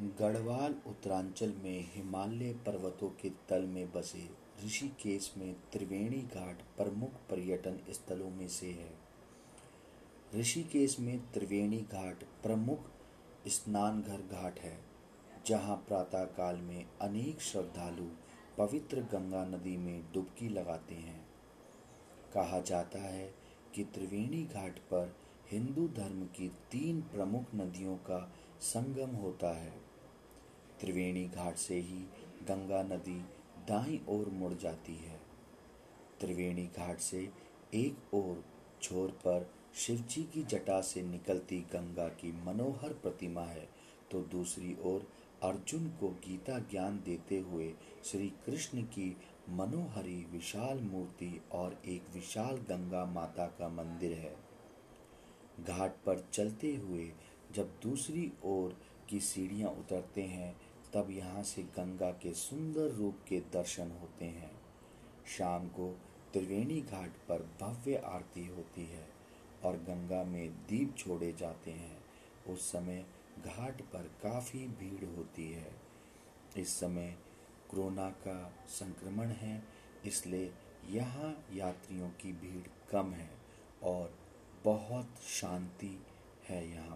गढ़वाल उत्तरांचल में हिमालय पर्वतों के तल में बसे ऋषिकेश में त्रिवेणी घाट प्रमुख पर्यटन स्थलों में से है। ऋषिकेश में त्रिवेणी घाट प्रमुख स्नान घर घाट है, जहाँ प्रातःकाल में अनेक श्रद्धालु पवित्र गंगा नदी में डुबकी लगाते हैं। कहा जाता है कि त्रिवेणी घाट पर हिंदू धर्म की तीन प्रमुख नदियों का संगम होता है। त्रिवेणी घाट से ही गंगा नदी दाई ओर मुड़ जाती है। त्रिवेणी घाट से एक ओर छोर पर शिवजी की जटा से निकलती गंगा की मनोहर प्रतिमा है तो दूसरी ओर अर्जुन को गीता ज्ञान देते हुए श्री कृष्ण की मनोहरी विशाल मूर्ति और एक विशाल गंगा माता का मंदिर है। घाट पर चलते हुए जब दूसरी ओर की सीढ़ियाँ उतरते हैं तब यहाँ से गंगा के सुंदर रूप के दर्शन होते हैं। शाम को त्रिवेणी घाट पर भव्य आरती होती है और गंगा में दीप छोड़े जाते हैं। उस समय घाट पर काफ़ी भीड़ होती है। इस समय कोरोना का संक्रमण है, इसलिए यहाँ यात्रियों की भीड़ कम है और बहुत शांति है यहाँ।